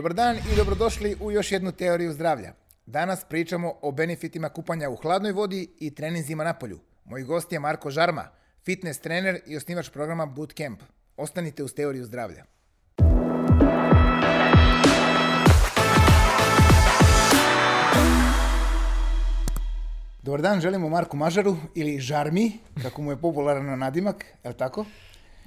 Dobar dan i dobrodošli u još jednu teoriju zdravlja. Danas pričamo o benefitima kupanja u hladnoj vodi i treninzima na polju. Moj gost je Marko Žarma, fitness trener i osnivač programa Bootcamp. Ostanite uz teoriju zdravlja. Dobar dan, želimo Marku Mažaru ili Žarmi, kako mu je popularan nadimak, je li tako?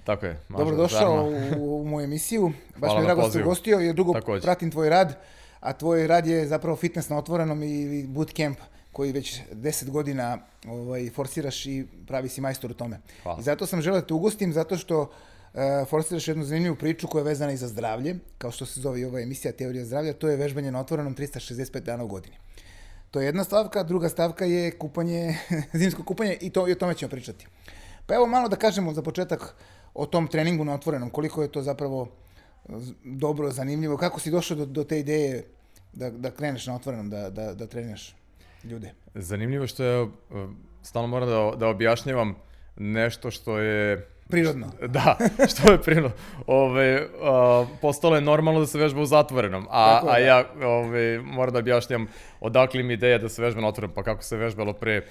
Tako je. Mažo, Dobrodošao u, u moju emisiju. Baš Hvala mi je drago što pozivu. gostio, jer dugo Također. pratim tvoj rad, a tvoj rad je zapravo fitness na otvorenom ili bootcamp koji već 10 godina ovaj, forsiraš i pravi si majstor u tome. Hvala. I zato sam želeo da te ugostim, zato što e, forsiraš jednu zanimljivu priču koja je vezana i za zdravlje, kao što se zove i ova emisija Teorija zdravlja, to je vežbanje na otvorenom 365 dana u godini. To je jedna stavka, druga stavka je kupanje, zimsko kupanje i, to, i o tome ćemo pričati. Pa evo malo da kažemo za početak o tom treningu na otvorenom, koliko je to zapravo dobro, zanimljivo, kako si došao do, do te ideje da, da kreneš na otvorenom, da, da, da treniraš ljude. Zanimljivo što je, stalno moram da, da objašnjavam nešto što je... Prirodno. Da, što je prirodno. Ove, a, postalo je normalno da se vežba u zatvorenom, a, je, a da. ja ove, moram da objašnjam odakle mi ideja da se vežba na otvorenom, pa kako se vežbalo pre,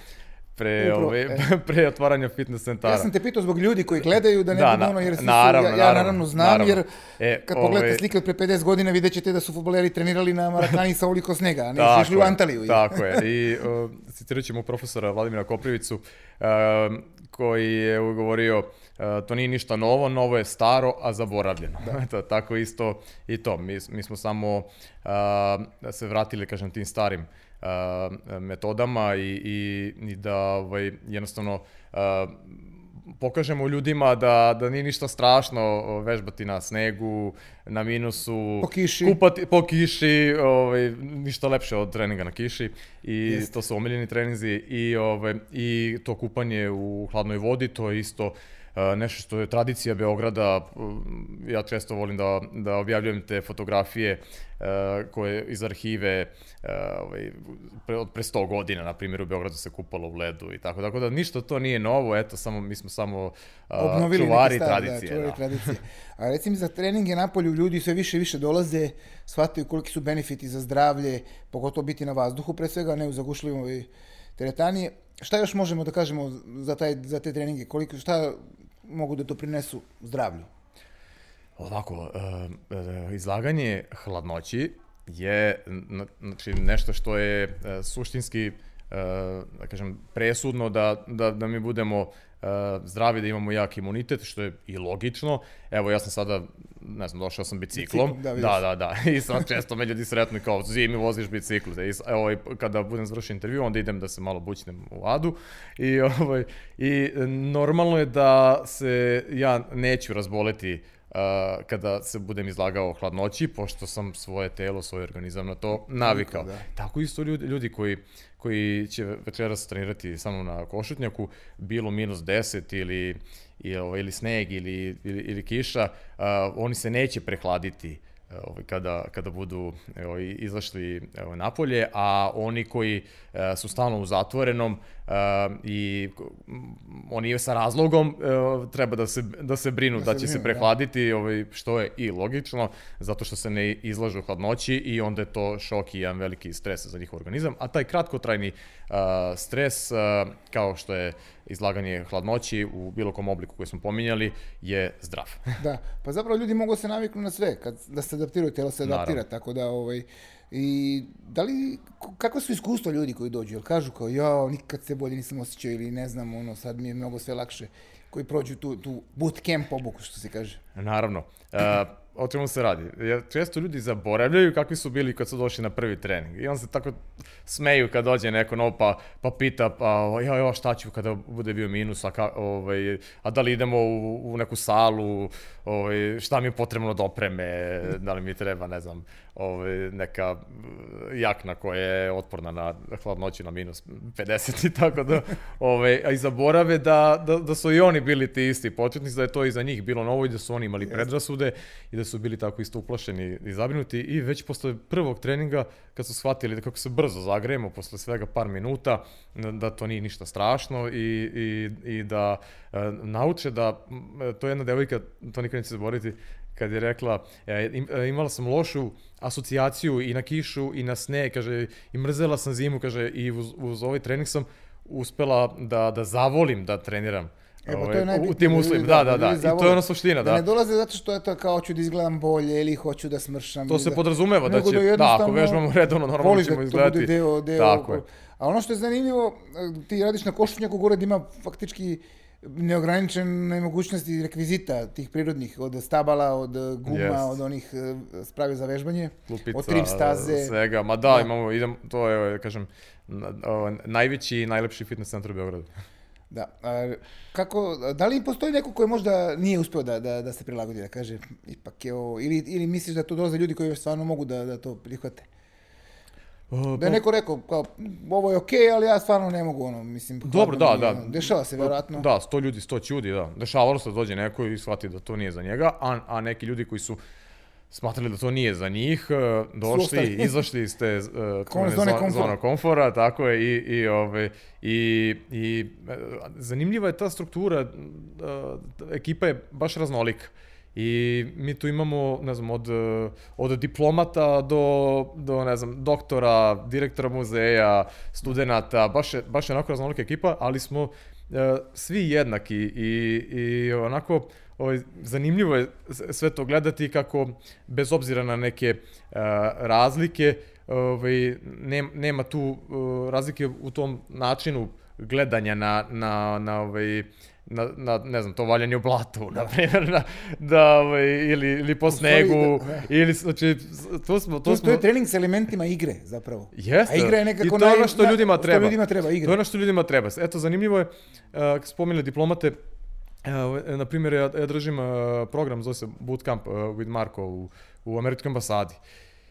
pre, Upravo, ove, e. pre otvaranja fitness centara. Ja sam te pitao zbog ljudi koji gledaju da ne Da, bude na- ono, jer svi su- naravno, ja, ja naravno, naravno znam, naravno. jer E, kad ovaj- pogledate slike od pre 50 godina vidjet ćete da su futboleri trenirali na Marakani sa ovoliko snega, a ne išli u Antaliju. Tako je. I uh, citirat ćemo profesora Vladimira Koprivicu, uh, koji je govorio uh, to nije ništa novo, novo je staro, a zaboravljeno. Eto, tako isto i to. Mi, mi smo samo uh, se vratili, kažem, tim starim metodama i, i, i da ovaj, jednostavno pokažemo ljudima da, da nije ništa strašno vežbati na snegu, na minusu, Po kiši. kupati po kiši, ovaj, ništa lepše od treninga na kiši i Jeste. to su omiljeni treninzi i, ovaj, i to kupanje u hladnoj vodi, to je isto Uh, nešto što je tradicija Beograda, ja često volim da, da objavljujem te fotografije uh, koje iz arhive uh, ovaj, pre, od pre 100 godina, na primjer u Beogradu se kupalo u ledu i tako, tako da ništa to nije novo, eto, samo, mi smo samo obnovili čuvari neke stare, tradicije. Da, čuvari da. tradicije. A reci mi za treninge napolju ljudi sve više i više dolaze, shvataju koliki su benefiti za zdravlje, pogotovo biti na vazduhu pre svega, ne u zagušljivoj teretani. Šta još možemo da kažemo za, taj, za te treninge? Koliko, šta mogu da doprinesu zdravlju? Ovako, uh, uh, izlaganje hladnoći je znači, nešto što je uh, suštinski da kažem, presudno da, da, da mi budemo uh, zdravi, da imamo jak imunitet, što je i logično. Evo, ja sam sada, ne znam, došao sam biciklom. Biciklom, da, da, da, da. I sad često me ljudi sretnu i kao, zimi voziš bicikl. I, s- evo, i kada budem završio intervju, onda idem da se malo bućnem u adu. I, ovaj, i normalno je da se ja neću razboleti uh, kada se budem izlagao hladnoći, pošto sam svoje telo, svoj organizam na to navikao. da. Tako isto ljudi, ljudi koji, koji će večeras trenirati samo na košutnjaku, bilo minus 10 ili, ili, ovaj, ili sneg ili, ili, ili kiša, uh, oni se neće prehladiti uh, ovaj, kada, kada budu evo, izašli evo, napolje, a oni koji uh, su stalno u zatvorenom uh, i oni sa razlogom uh, treba da se, da se brinu Da da, se će se brinu, da. prehladiti, ovaj, što je i logično, zato što se ne izlažu hladnoći i onda je to šok i jedan veliki stres za njihov organizam. A taj kratkotrajni uh, stres, uh, kao što je izlaganje hladnoći u bilo kom obliku koji smo pominjali, je zdrav. Da, pa zapravo ljudi mogu da se naviknu na sve, kad, da se adaptiraju, telo se adaptira, Naravno. tako da, ovaj, i da li, kakva su iskustva ljudi koji dođu, jel kažu kao, ja, nikad se bolje nisam osjećao ili ne znam, ono, sad mi je mnogo sve lakše, koji prođu tu, tu bootcamp obuku, što se kaže. Naravno. Uh, o čemu se radi? Ja, često ljudi zaboravljaju kakvi su bili kad su došli na prvi trening. I on se tako smeju kad dođe neko novo pa, pa pita, pa ja, ja, šta ću kada bude bio minus, a, ka, ovaj, a da li idemo u, u neku salu, ovaj, šta mi je potrebno do opreme, da li mi treba, ne znam, ovaj, neka jakna koja je otporna na hladnoću na minus 50 i tako da, ovaj, a i zaborave da, da, da su i oni bili ti isti početnici, da je to i za njih bilo novo i da su oni imali predrasude i da su bili tako isto uplašeni i zabrinuti. I već posle prvog treninga kad su shvatili da kako se brzo zagrejemo posle svega par minuta, da to nije ništa strašno i, i, i da e, nauče da, m, to je jedna devojka, to nikad neće zaboraviti, kad je rekla, e, e, imala sam lošu asocijaciju i na kišu i na sneg, kaže, i mrzela sam zimu, kaže, i uz, uz ovaj trening sam uspela da, da zavolim da treniram. E, pa ovaj, to je u tim da uslovima, da, da, da. I to je ona suština, Da da. ne dolaze zato što je to kao hoću da izgledam bolje ili hoću da smršam. To se da... podrazumeva da će, da, ako jednostavno vežbamo redovno, normalno voliš ćemo da to izgledati. bude deo, deo Tako je. A ono što je zanimljivo, e, ti radiš na Košutnjaku, gore da ima faktički neograničene mogućnosti rekvizita tih prirodnih, od stabala, od guma, Jest. od onih e, spravi za vežbanje, klupica, od trim staze. svega. Ma da, Da. imamo, idem, to je, kažem, najveći i najlepši fitness centar u Beogradu. Da. A, kako, da li postoji neko koji možda nije uspeo da, da, da se prilagodi, da kaže, ipak je ovo, ili, ili misliš da to dolaze ljudi koji još stvarno mogu da, da to prihvate? O, Da je pa- neko rekao, kao, ovo je okej, ali ja stvarno ne mogu, ono, mislim. Dobro, da, mi da. Dešava se, vjerojatno. Da, sto ljudi, sto ćudi, da. Dešavalo se da dođe neko i shvati da to nije za njega, a, a neki ljudi koji su smatrali da to nije za njih, e, došli, ostali. izašli iz te uh, zone komfora. zona komfora, tako je, i, i, ove, i, i e, zanimljiva je ta struktura, ekipa je baš raznolika. I mi tu imamo, ne znam, od, od diplomata do, do, ne znam, doktora, direktora muzeja, studenta, baš baš je onako raznolika ekipa, ali smo e, svi jednaki. I, i onako ovaj, zanimljivo je sve to gledati kako bez obzira na neke e, razlike ovaj, nem, nema tu e, razlike u tom načinu gledanja na, na, na ovaj, na, na, ne znam, to valjanje u blatu, na primjer, na, da, ovaj, ili, ili po snegu, da, da. ili, znači, to smo, to To, smo... to je trening sa elementima igre, zapravo. Jeste. A igra je nekako I to je ono što na- ljudima što treba. ljudima treba, igra. To je ono što ljudima treba. Eto, zanimljivo je, uh, kad spominjali diplomate, uh, na primjer, ja, ja držim uh, program, zove se Bootcamp uh, with Marko u, u američkoj ambasadi.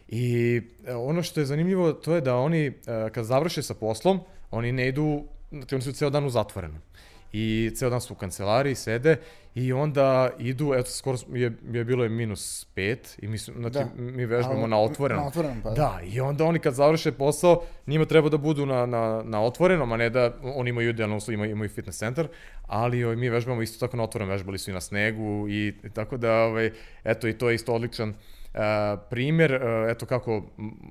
I ono što je zanimljivo, to je da oni, kad završe sa poslom, oni ne idu, znači oni su ceo dan u zatvorenom. I ceo dan su u kancelariji, sede i onda idu, eto, skoro je, je bilo je minus pet i mi, su, znači, Da. mi vežbamo A, na otvorenom. na otvorenom, pa da. Da, i onda oni kad završe posao, njima treba da budu na, na, na otvorenom, a ne da oni imaju idealno uslov, imaju, imaju fitness centar, ali ovaj, mi vežbamo isto tako na otvorenom, vežbali su i na snegu i, i tako da, ovaj, eto, i to je isto odličan uh, primjer, uh, eto kako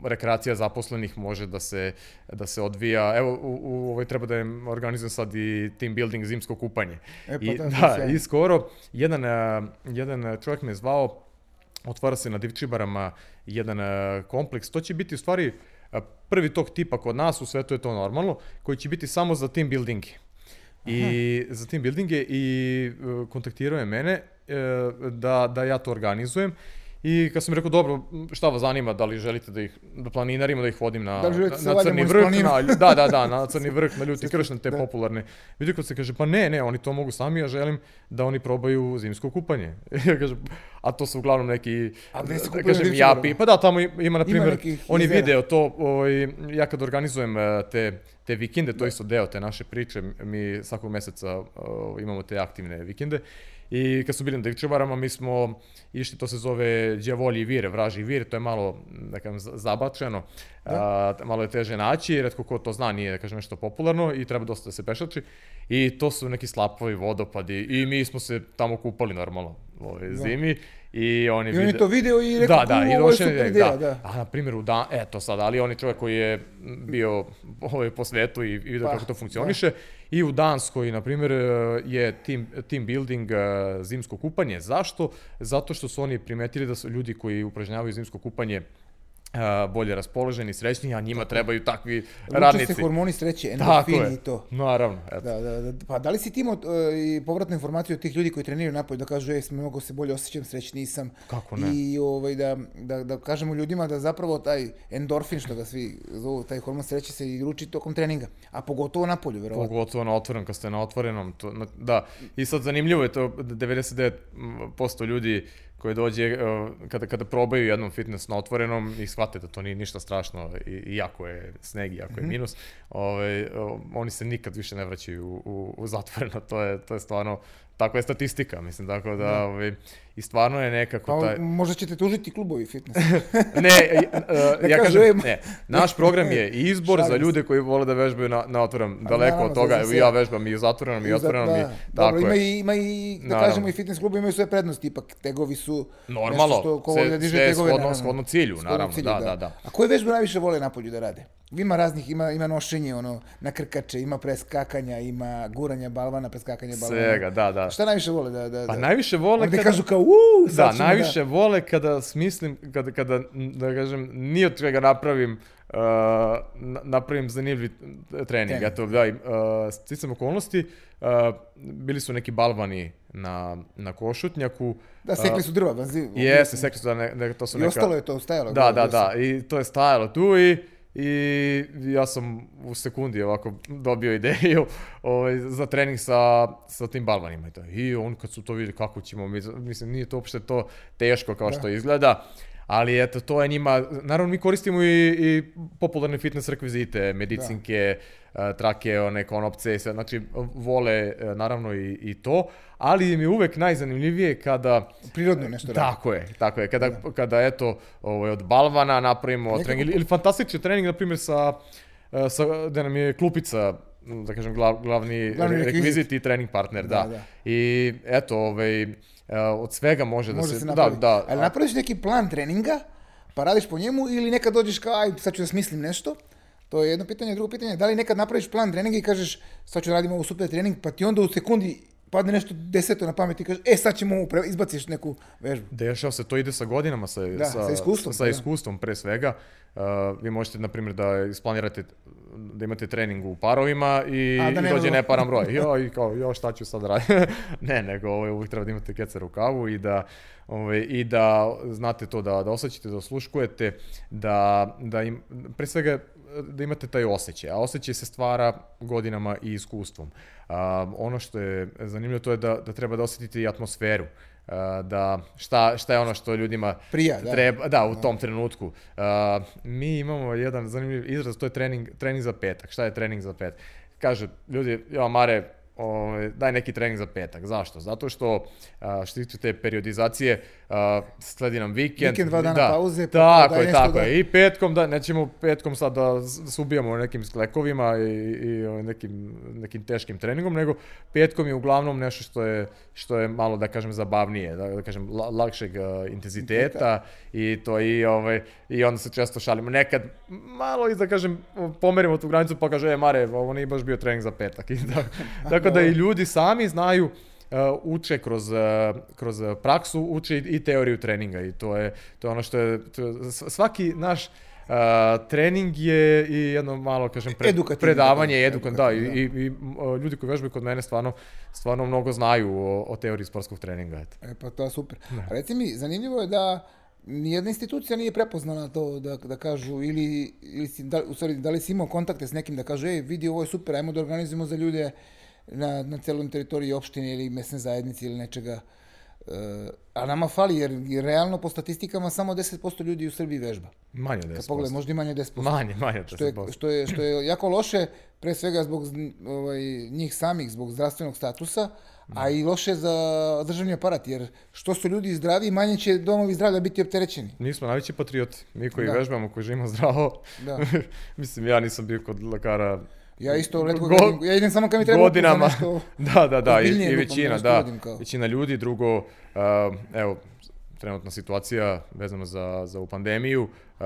rekreacija zaposlenih može da se, da se odvija. Evo, u, u, ovaj, treba da je organizujem sad i team building zimsko kupanje. E, pa I, da, sjajno. i skoro jedan, uh, jedan čovjek me zvao otvara se na Divčibarama jedan e, kompleks. To će biti u stvari e, prvi tog tipa kod nas, u svetu je to normalno, koji će biti samo za team buildinge. I za team buildinge i e, kontaktirao je mene e, da, da ja to organizujem. I kad sam rekao, dobro, šta vas zanima, da li želite da ih, da planinarimo, da ih vodim na, Da na, na crni vrh, na, da, da, da, na crni vrh, na ljuti krš, na te Da. popularne. Vidi kad se kaže, pa ne, ne, oni to mogu sami, ja želim da oni probaju zimsko kupanje. ja kažem, a to su uglavnom neki, A se da kažem, Divčibarama? japi, pa da, tamo ima, na primjer, oni video to, ovaj, ja kad organizujem eh, te, te vikende, to je isto deo te naše priče, mi svakog meseca ovaj, imamo te aktivne vikende, I kad su bili na Divčevarama, mi smo išli, to se zove Đavolji vir, vraži vir, to je malo, da kažem, zabačeno, a, malo je teže naći, redko ko to zna, nije, da kažem, nešto popularno i treba dosta da se pešači. I to su neki slapovi, vodopadi i mi smo se tamo kupali normalno u ovoj zimi. I on je I on je to video i rekao, da, da, i ovo je super je, ideja, da. da. A na primjer u dan, eto sad, ali on je čovjek koji je bio ovaj, po svetu i, i vidio Pa, kako to funkcioniše. I u Danskoj, na primjer, je team, team building eh, zimsko kupanje. Zašto? Zato što su oni primetili da su ljudi koji upražnjavaju zimsko kupanje eh, bolje raspoloženi, srećni, a njima trebaju takvi Luče radnici. se hormoni sreće, Tako endorfini i to. Naravno, eto. Da, da, da. Pa da li si ti imao i povratnu informaciju od tih ljudi koji treniraju napolje da kažu, ej, mnogo se bolje osjećam, srećniji sam. Kako ne? I ovaj, da, da, da kažemo ljudima da zapravo taj endorfin, što ga svi zovu, taj hormon sreće se i ruči tokom treninga. A pogotovo napolju, verovatno. Pogotovo na otvorenom, kad ste na otvorenom. To, na, da, i sad zanimljivo je to, 99% ljudi koji dođe, eh, kada, kada probaju jednom fitness na otvorenom i shvate da to nije ništa strašno, i, i jako je sneg, jako je minus, ovaj, o, oni se nikad više ne vraćaju u, u, u zatvoreno, to je, to je stvarno tako je statistika, mislim, tako da, ovaj, i stvarno je nekako Pa taj... možda ćete tužiti klubovi fitness. Ne, e, ja kažem, "Ej, ne, naš program je izbor za ljude koji vole da vežbaju na, na otvorenom, A daleko naravno, od toga, evo ja vežbam i u zatvorenom i Za- otvorenom i da. tako Dobro, ima je. i, ima i, da Naravno. kažemo, i fitness klubovi imaju svoje prednosti, ipak tegovi su Normalno, nešto što ko voli da sve, diže sve tegove, shodno, naravno. shodno cilju, Shodno naravno, cilju, da, da, da. A koje vežbe najviše vole napolju da rade? Ima raznih, ima, ima nošenje, ono, na krkače, ima preskakanja, ima guranja balvana, preskakanja balvana. Svega, da, da. Šta najviše vole da... da, Pa da... najviše vole kada... kažu kao, uuu, Da, ćemo najviše vole kada smislim, kada, kada, da kažem, ni od čega napravim, uh, na- napravim zanimljiv trening. Trening. Eto, da, i, uh, sticam okolnosti, uh, bili su neki balvani na, na košutnjaku. Da, sekli su drva. Bazi, Jeste, sekli su da ne, ne, to su I neka... ostalo je to stajalo. Da, da, da, se- i to je stajalo tu i, i ja sam u sekundi ovako dobio ideju ovaj, za trening sa, sa tim balvanima. I, on kad su to vidjeli kako ćemo, mi, mislim nije to uopšte to teško kao što izgleda, ali eto, to je njima, naravno mi koristimo i, i popularne fitness rekvizite, medicinke, a, trake, one konopce, sve, znači vole e, naravno i, i to, ali im je uvek najzanimljivije kada Prirodno nešto radi. tako je, tako je. Kada, kada eto, ovaj, od balvana napravimo Nekako- trening, ili, ili fantastični trening, na primjer, sa, e, sa, da nam je klupica, da kažem, glav, glavni, Glavni re- rekvizit. i trening partner, da. Da, da. I eto, ovaj, od svega može, Može da se se... Da, da. Ali napraviš neki plan treninga, pa radiš po njemu ili nekad dođeš kao, aj, sad ću da smislim nešto. To je jedno pitanje. Drugo pitanje, da li nekad napraviš plan treninga i kažeš, sad ću da radim ovo super trening, pa ti onda u sekundi padne nešto deseto na pamet i kažeš, e, sad ćemo pre- izbaciš neku vežbu. Dešava se, to ide sa godinama, sa, Da, sa iskustvom, Sa da. iskustvom, pre svega. Uh, vi možete, na primjer, da isplanirate da imate trening u parovima i, A, da i dođe neparan broj. Jo, i kao, jo, šta ću sad raditi? ne, nego ovaj, uvijek treba da imate kecer u kavu i da, ovaj, i da znate to, da, da osjećate, da osluškujete, da, da im, pre svega da imate taj osjećaj, a osjećaj se stvara godinama i iskustvom. A, ono što je zanimljivo to je da, da treba da osjetite i atmosferu. A, da šta, šta je ono što ljudima Prija, da. treba, da, u tom trenutku. A, mi imamo jedan zanimljiv izraz, to je trening, trening za petak. Šta je trening za petak? Kaže, ljudi, ja, Mare, ovaj, daj neki trening za petak. Zašto? Zato što a, što tiče te periodizacije, a, sledi nam vikend. Vikend, dva dana da, pauze, pa Tako je, tako da- je. I petkom, da, nećemo petkom sad da, da se ubijamo nekim sklekovima i, i ovaj, nekim, nekim teškim treningom, nego petkom je uglavnom nešto što je, što je malo, da kažem, zabavnije, da, da kažem, la, lakšeg a, intenziteta i to i, ovaj, i onda se često šalimo. Nekad malo i da kažem, pomerimo tu granicu pa kaže, e, Mare, ovo nije baš bio trening za petak. I da, tako da i ljudi sami znaju uh, uče kroz, uh, kroz praksu, uče i, i teoriju treninga i to je, to je ono što je, to je svaki naš uh, trening je i jedno malo, kažem, pre, Edukativni, predavanje, da, edukan, da, i, edukativni, i, i uh, ljudi koji vežbaju kod mene stvarno, stvarno mnogo znaju o, o teoriji sportskog treninga. Eto. E, pa to je super. A reci mi, zanimljivo je da nijedna institucija nije prepoznala to da, da kažu ili, ili si, da, u stvari, da li si imao kontakte s nekim da kažu, ej, vidi, ovo je super, ajmo da organizujemo za ljude na, na celom teritoriji opštine ili mesne zajednice ili nečega. E, a nama fali, jer, realno po statistikama samo 10% ljudi u Srbiji vežba. Manje od Kad 10%. pogledaj, možda i manje od 10%. Manje, manje od što je, 10%. što, je, što je jako loše, pre svega zbog ovaj, njih samih, zbog zdravstvenog statusa, a i loše za državni aparat, jer što su ljudi zdravi, manje će domovi zdravlja biti opterećeni. Mi smo najveći patrioti. Mi koji Da. vežbamo, koji živimo zdravo. Da. Mislim, ja nisam bio kod lekara Ja isto letko Go- radim, ja idem samo kad mi treba godinama. nešto. da, da, da, i, i većina, da, kao. većina ljudi, drugo, uh, evo, trenutna situacija vezana za, za ovu pandemiju, uh,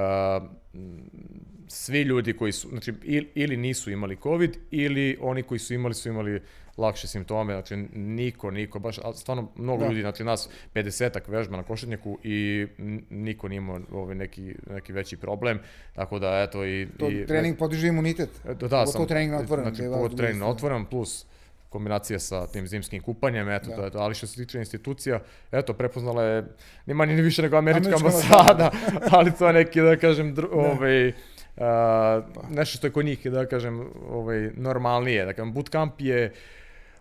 svi ljudi koji su, znači, ili, ili nisu imali COVID, ili oni koji su imali su imali lakše simptome, znači niko, niko, baš, stvarno mnogo Da. ljudi, znači nas 50-ak vežba na košetnjaku i niko nije imao ovaj neki, neki veći problem, tako da eto i... To i, trening podiže imunitet. E, Da, da, sam, trening na otvorenom, Znači, pogotovo važno trening na isto. otvorenom, plus kombinacija sa tim zimskim kupanjem, eto, Da. to je to. Ali što se tiče institucija, eto, prepoznala je ni manje ni više nego američka Američka ambasada, ali to je neki, da kažem, dru, ovaj, a, nešto što je kod njih, da kažem, ovaj, normalnije. Da kažem, bootcamp je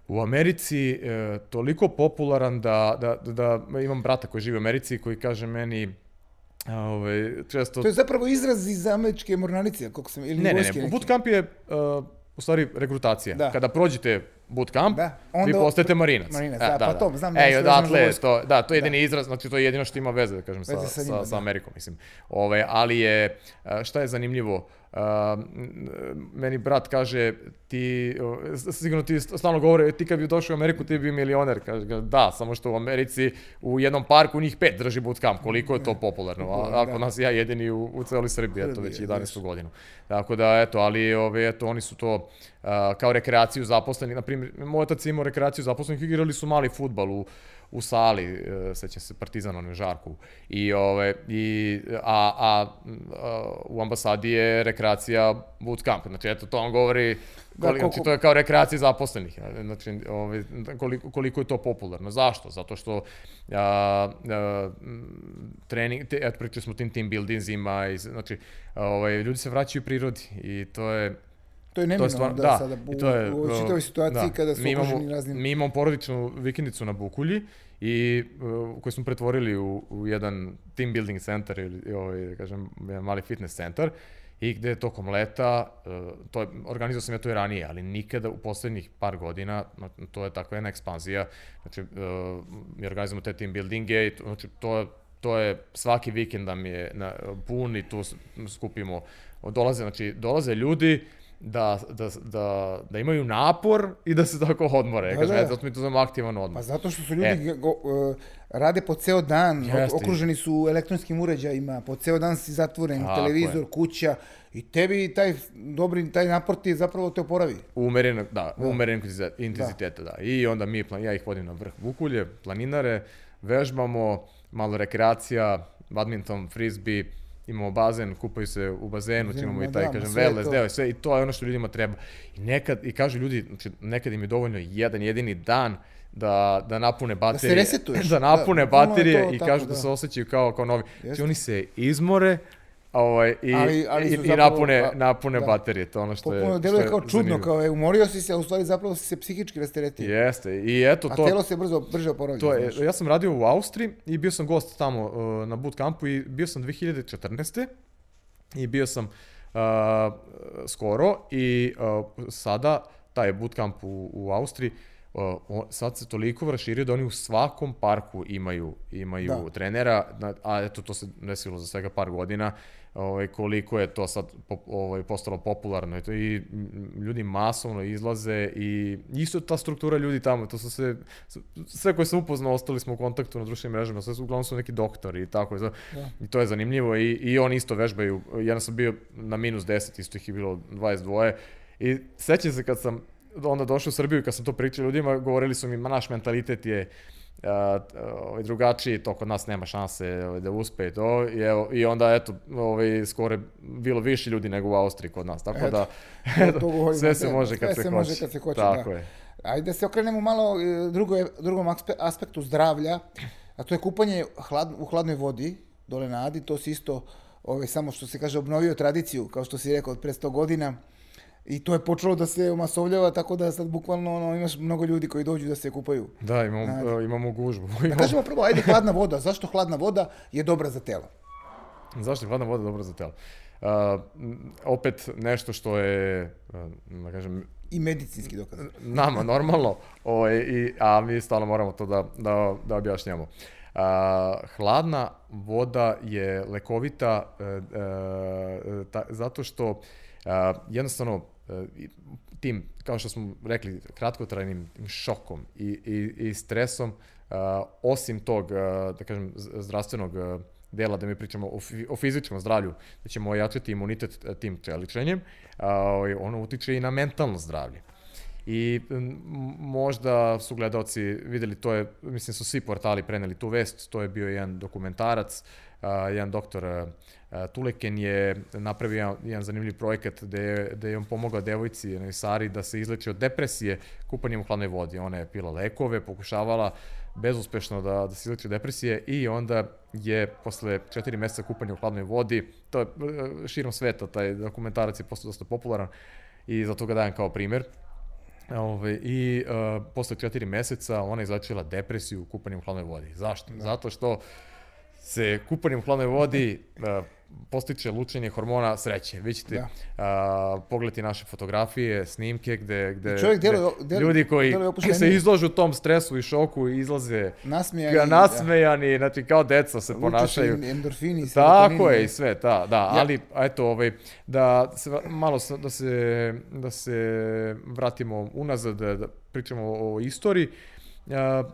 u Americi e, toliko popularan da, da, da, da imam brata koji živi u Americi koji kaže meni, a, ovaj, često... To je zapravo izraz iz američke mornarice, koliko sam, ili Ne, ne, ne, neke. bootcamp je uh, u stvari rekrutacija. Da. Kada prođete bootcamp, Da, onda, vi postajete marinac. Marinac, da, pa to, znam da e, nešto odatle, vezano za to, da, to je jedini izraz, znači to je jedino što ima veze, da kažem, sa, Veze sa sa, njima, sa, da. Amerikom, mislim. Ove, ali je, a, šta je zanimljivo, m, meni brat kaže, ti, sigurno ti stalno govore, ti kad bi došao u Ameriku, ti bi milioner. Kaže, da, samo što u Americi u jednom parku njih pet drži bootcamp, koliko je to popularno. A, ako Da. nas ja jedini u, u celoj Srbiji, eto već Srbiji, 11. godinu. Tako da, eto, ali ove, eto, oni su to kao rekreaciju zaposlenih, na primjer, moj otac je imao rekreaciju zaposlenih, igrali su mali futbal u, u sali, e, sećam se Partizan na Žarku. I ove i a, a, a u ambasadi je rekreacija bootcamp. Znači eto to on govori Da, Koliko, znači, koliko- to je kao rekreacija zaposlenih. Znači, ovaj, koliko, koliko je to popularno. Zašto? Zato što a, a, trening, te, pričali smo tim team buildingsima, i, znači, ovaj, ljudi se vraćaju prirodi i to je, To je to je neminovno stvarno, da, da, sada i to je, u, u čitavoj situaciji kada su mi imamo, raznim... Mi imamo porodičnu vikendicu na Bukulji i uh, koju smo pretvorili u, u jedan team building centar ili ovaj, da kažem, jedan mali fitness centar i gde tokom leta, uh, to je, organizovao sam ja to i ranije, ali nikada u poslednjih par godina, to je takva jedna ekspanzija, znači uh, mi organizujemo te team buildinge i to, znači to je to je svaki vikend nam je na, pun i tu skupimo dolaze znači dolaze ljudi da, da, da, da imaju napor i da se tako odmore. Da, Da, Kažem, da. zato mi to zovemo aktivan odmor. Pa zato što su ljudi E. go, uh, rade po ceo dan, Jeste. okruženi su elektronskim uređajima, po ceo dan si zatvoren, Tako televizor, je. kuća i tebi taj dobri, taj napor ti zapravo te oporavi. Umerenog, da, da. umerenog intenziteta, da. I onda mi, plan, ja ih vodim na vrh Bukulje, planinare, vežbamo, malo rekreacija, badminton, frisbee, imamo bazen, kupaju se u bazenu, Bazenu, imamo ma i taj, da, kažem, wellness deo i sve, i to je ono što ljudima treba. I nekad, i kažu ljudi, znači, nekad im je dovoljno jedan jedini dan da, da napune baterije. resetuješ, da napune da, baterije to i kažu da. da. se osjećaju kao, kao novi. Znači Jeste. oni se izmore, ovaj, i, Ali- ali i, su i zapravo- napune, a, napune da. baterije, to ono što je, Popuno deluje je kao čudno, zanimljivo. kao je umorio si se, a u stvari zapravo si se psihički rasteretio. Jeste, i eto A to... telo se brzo, brže oporavlja. To je, ja sam radio u Austriji i bio sam gost tamo uh, na bootcampu i bio sam 2014. I bio sam uh, skoro i uh, sada taj bootcamp u, u Austriji uh, sad se toliko raširio da oni u svakom parku imaju imaju Da. trenera, a eto to se desilo za svega par godina. Ovaj koliko je to sad ovaj postalo popularno i to i ljudi masovno izlaze i isto ta struktura ljudi tamo, to su sve sve koje sam upoznao, ostali smo u kontaktu na društvenim mrežama, sve su uglavnom su neki doktori i tako. Da. I to je zanimljivo i, i oni isto vežbaju. Ja sam bio na minus 10, isto ih je bilo 22. I sećam se kad sam onda došao u Srbiju i kad sam to pričao ljudima, govorili su mi, ma naš mentalitet je uh, ovaj, drugačiji, to kod nas nema šanse ovaj, da uspe i to. I, evo, I onda, eto, ovaj, skoro bilo više ljudi nego u Austriji kod nas. Tako Eto, da, to- to sve se može kad sve se, se hoće. može kad se hoće, Tako da. je. Ajde da se okrenemo malo e, drugo, drugom aspe- aspektu zdravlja, a to je kupanje hlad, u hladnoj vodi, dole na Adi, to si isto, ovaj, samo što se kaže, obnovio tradiciju, kao što si rekao, od pre 100 godina. I to je počelo da se omasovljava, tako da sad bukvalno ono, imaš mnogo ljudi koji dođu da se kupaju. Da, imamo, Znači. uh, imamo gužbu. Da kažemo prvo, ajde hladna voda. Zašto hladna voda je dobra za telo? Zašto je hladna voda dobra za telo? Uh, opet nešto što je, uh, da kažem, I medicinski dokaz. nama normalno, ovaj, i, a mi stalno moramo to da, da, da objašnjamo. Uh, hladna voda je lekovita uh, uh, ta, zato što uh, jednostavno tim, kao što smo rekli, kratkotrajnim šokom i, i, i stresom, uh, osim tog, uh, da kažem, zdravstvenog dela da mi pričamo o, o fizičkom zdravlju, da ćemo ojačati imunitet tim čeličenjem, ono utiče i na mentalno zdravlje. I možda su gledalci videli, to je, mislim su svi portali preneli tu vest, to je bio jedan dokumentarac, jedan doktor Tuleken je napravio jedan, jedan zanimljiv projekat gde, je- gde je on pomogao devojci jednoj Sari da se izleči od depresije kupanjem u hladnoj vodi. Ona je pila lekove, pokušavala bezuspešno da, da se izleči od depresije i onda je posle četiri meseca kupanja u hladnoj vodi, to je e, širom sveta, taj dokumentarac je postao dosta popularan i zato ga dajem kao primer. Ove, I uh, posle četiri meseca ona je izlečila depresiju kupanjem u hladnoj vodi. Zašto? Da. Zato što se kupanjem u hladnoj vodi uh, postiče lučenje hormona sreće. Vi ćete Da. a, pogledati naše fotografije, snimke gde, gde, čovjek deluje- deluje- ljudi koji deluje se izložu tom stresu i šoku i izlaze Nasmijani, ga da. nasmejani, znači kao deca se Luče ponašaju. endorfini, Tako je i sve, da, da, ali eto, ovaj, da se malo da se, da se vratimo unazad, da, da pričamo o istoriji, a,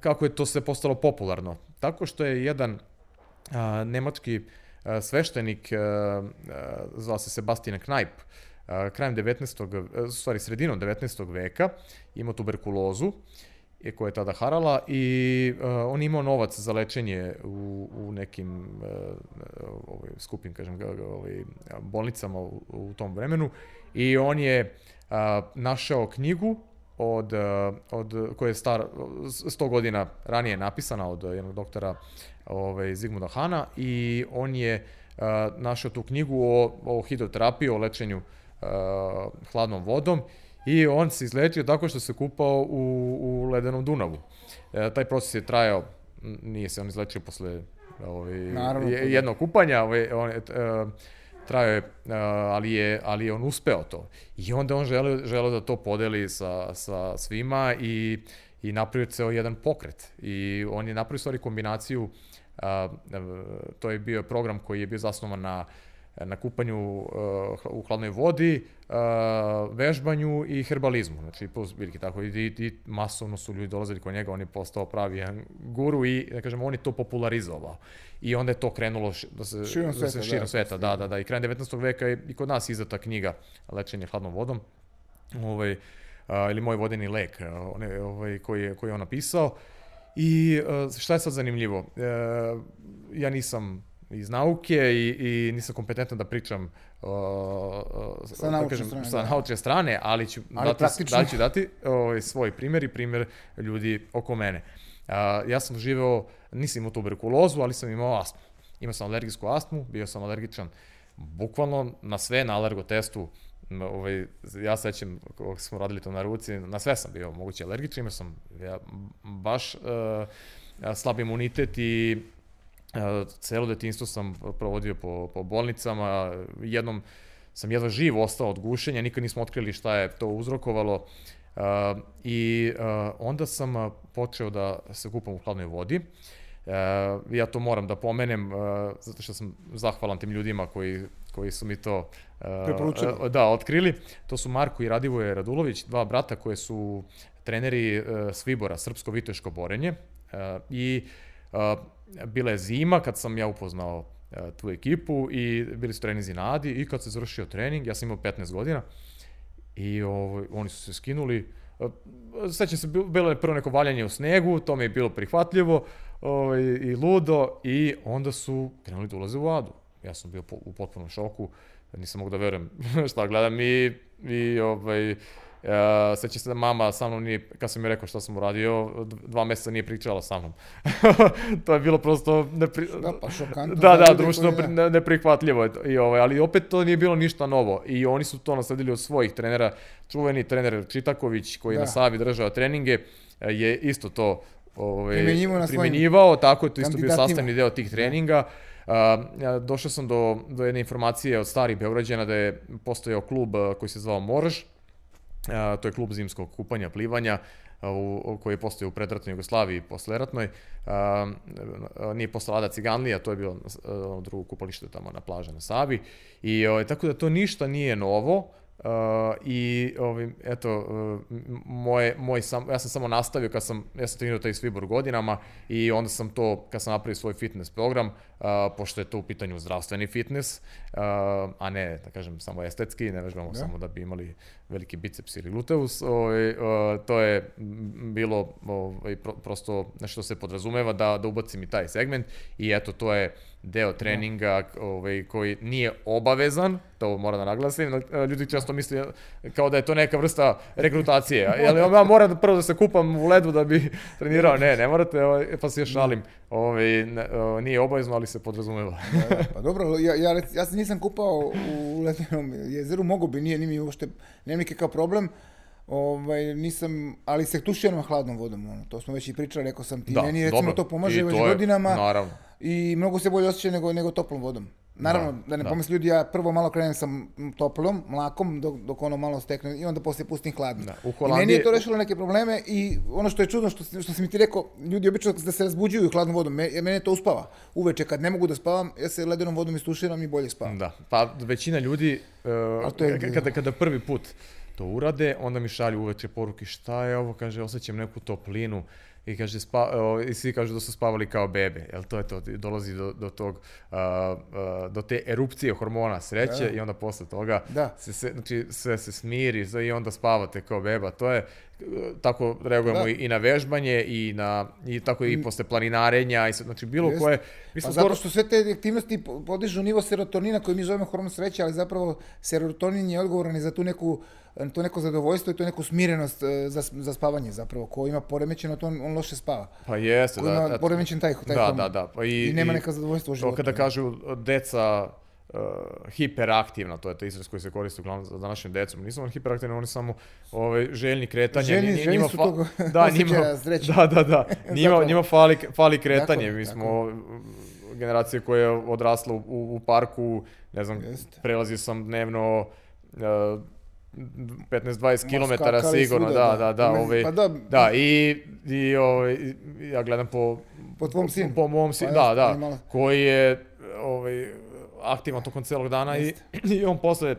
kako je to sve postalo popularno. Tako što je jedan a, nemački sveštenik, a, a, zvao se Sebastian Knajp, krajem 19. a, u stvari sredinom 19. veka, imao tuberkulozu, koja je tada harala i uh, on imao novac za lečenje u, u nekim ovaj, skupim, kažem, ovaj, bolnicama u, u tom vremenu i on je našao knjigu od, uh, od, koja je star 100 godina ranije napisana od jednog doktora ovaj, Zigmunda Hana i on je uh, našao tu knjigu o, o hidroterapiji, o lečenju uh, hladnom vodom i on se izlečio tako što se kupao u, u ledenom Dunavu. E, taj proces je trajao, nije se on izlečio posle ovaj, Naravno, da. jednog kupanja, ovaj, on e, trajao je, ali je, ali je on uspeo to. I onda on želeo, želeo da to podeli sa, sa svima i, i napravio ceo jedan pokret. I on je napravio stvari kombinaciju, to je bio program koji je bio zasnovan na na kupanju uh, u hladnoj vodi, uh, vežbanju i herbalizmu. Znači, plus biljke tako. I, i, I masovno su ljudi dolazili kod njega, on je postao pravi guru i, da kažem, on je to popularizovao. I onda je to krenulo š, da se Širom da se sveta, širom da. sveta, da, da, da. I krajem 19. veka je i kod nas izdata knjiga Lečenje hladnom vodom. Ovaj, a, ili Moj vodeni lek, one, ovaj, koji, je, koji je on napisao. I šta je sad zanimljivo? E, ja nisam iz nauke i, i nisam kompetentan da pričam uh, uh, Sa da naučne kažem, strane, sa da. naučne strane, ali ću Ali dati, praktično. da ću dati ovaj, svoj primjer i primjer ljudi oko mene. Uh, ja sam živeo, nisam imao tuberkulozu, ali sam imao astmu. Imao sam alergijsku astmu, bio sam alergičan bukvalno na sve, na alergotestu, ovaj, ja sećam kako smo radili to na ruci, na sve sam bio moguće alergičan, imao sam ja, baš uh, slab imunitet i celo detinstvo sam provodio po, po bolnicama, jednom sam jedva živ ostao od gušenja, nikad nismo otkrili šta je to uzrokovalo i onda sam počeo da se kupam u hladnoj vodi. Ja to moram da pomenem, zato što sam zahvalan tim ljudima koji, koji su mi to uh, da, otkrili. To su Marko i Radivoje Radulović, dva brata koje su treneri uh, Svibora, srpsko-viteško borenje. Uh, I uh, bila je zima kad sam ja upoznao uh, tu ekipu i bili su treninzi na Adi i kad se završio trening, ja sam imao 15 godina i ovo, oni su se skinuli, uh, sećam se, bil- bilo je prvo neko valjanje u snegu, to mi je bilo prihvatljivo ovaj, i ludo i onda su krenuli da ulaze u Adu. Ja sam bio po, u potpunom šoku, nisam mogu da verujem šta gledam i, i ovaj, Uh, seća se da mama sa mnom nije, kad sam mi rekao šta sam uradio, dva meseca nije pričala sa mnom. to je bilo prosto nepri... Da, pa šokantno Da, da, društveno pri- ne, neprihvatljivo. I, ovaj, ali opet to nije bilo ništa novo. I oni su to nasledili od svojih trenera. Čuveni trener Čitaković, koji Da. na Savi držao treninge, eh, je isto to ovaj, Primenjivao primenjivao, tako je to isto bio sastavni deo tih treninga. Ja došao sam do, do jedne informacije od starih Beograđana da je postojao klub koji se zvao Morž, to je klub zimskog kupanja, plivanja, u, koji je postojao u predratnoj Jugoslaviji posleratnoj. A, nije postala Ada Ciganlija, to je bilo drugo kupalište tamo na plaži na Savi. I ovaj, tako da to ništa nije novo. Uh, i ovim, eto, uh, moje, moj sam, ja sam samo nastavio kad sam, ja sam trenirao taj Svibor godinama i onda sam to, kad sam napravio svoj fitness program, uh, pošto je to u pitanju zdravstveni fitness, uh, a ne, da kažem, samo estetski, ne vežbamo Da. samo da bi imali veliki biceps ili gluteus, ovaj, uh, to je bilo ovaj, pro, prosto nešto se podrazumeva da, da ubacim i taj segment i eto, to je deo treninga ovaj, koji nije obavezan, to moram da naglasim, e, ljudi često misle kao da je to neka vrsta rekrutacije, ali ja moram da prvo da se kupam u ledu da bi trenirao, ne, ne morate, ovaj, pa se još šalim, ovaj, o, nije obavezno, ali se podrazumeva. Da, da, pa dobro, ja, ja, ja se nisam kupao u ledenom jezeru, mogu bi, nije, nije mi uopšte, nemam nikakav problem, ovaj, nisam, ali se tuširam hladnom vodom, ono, to smo već i pričali, rekao sam ti, meni recimo dobro. to pomaže I već to je- godinama Naravno. i mnogo se bolje osjeća nego, nego toplom vodom. Naravno, da, Da, da ne da. pomisli ljudi, ja prvo malo krenem sa toplom, mlakom, dok, dok ono malo stekne i onda poslije pustim hladno. Da, u I meni je to rešilo neke probleme i ono što je čudno, što, što si mi ti rekao, ljudi obično da se razbuđuju hladnom vodom, me, mene to uspava. Uveče kad ne mogu da spavam, ja se ledenom vodom istuširam i bolje spavam. Da, pa većina ljudi, uh, je- kada, kada prvi put to urade, onda mi šalju uveče poruke šta je ovo, kaže, osjećam neku toplinu i kaže, spa, o, i svi kažu da su spavali kao bebe, jel to je to, dolazi do, do tog, uh, uh, do te erupcije hormona sreće Da. i onda posle toga Da. se, se, znači, sve se smiri sve i onda spavate kao beba, to je, tako reagujemo Da. Mm. i, na vežbanje i na, i tako i posle planinarenja, i sve, znači bilo Jeste. koje, mi Pa zato što sve te aktivnosti po- podižu nivo serotonina koji mi zovemo hormon sreće, ali zapravo serotonin je odgovoran i za tu neku to neko zadovoljstvo i tu neku smirenost e, za, za spavanje zapravo. Ko ima poremećeno, to on, on loše spava. pa jeste, Ko da, ima poremećen taj, taj da, hormon. da, da, pa i, I nema i- neka zadovoljstva u To životu. kada kažu deca uh, hiperaktivna, to je taj izraz koji se koristi uglavnom za današnju decu. Nisu oni hiperaktivni, oni samo ove, željni kretanja. Željni- Nji- željni njima su fa- tog da, njima, da, da, da. Njima, njima fali, fali kretanje. Tako je, Mi smo uh, generacija koja je odrasla u, u parku, ne znam, Jeste. prelazio sam dnevno uh, 15-20 km sigurno, svuda, da, da. da, da, Ima- ovaj, pa da. da, i, i ovaj, ja gledam po, Po tvom sinu. po mom sinu, Pa da, da, malo- koji je ovaj, aktivan tokom celog dana i, i on posle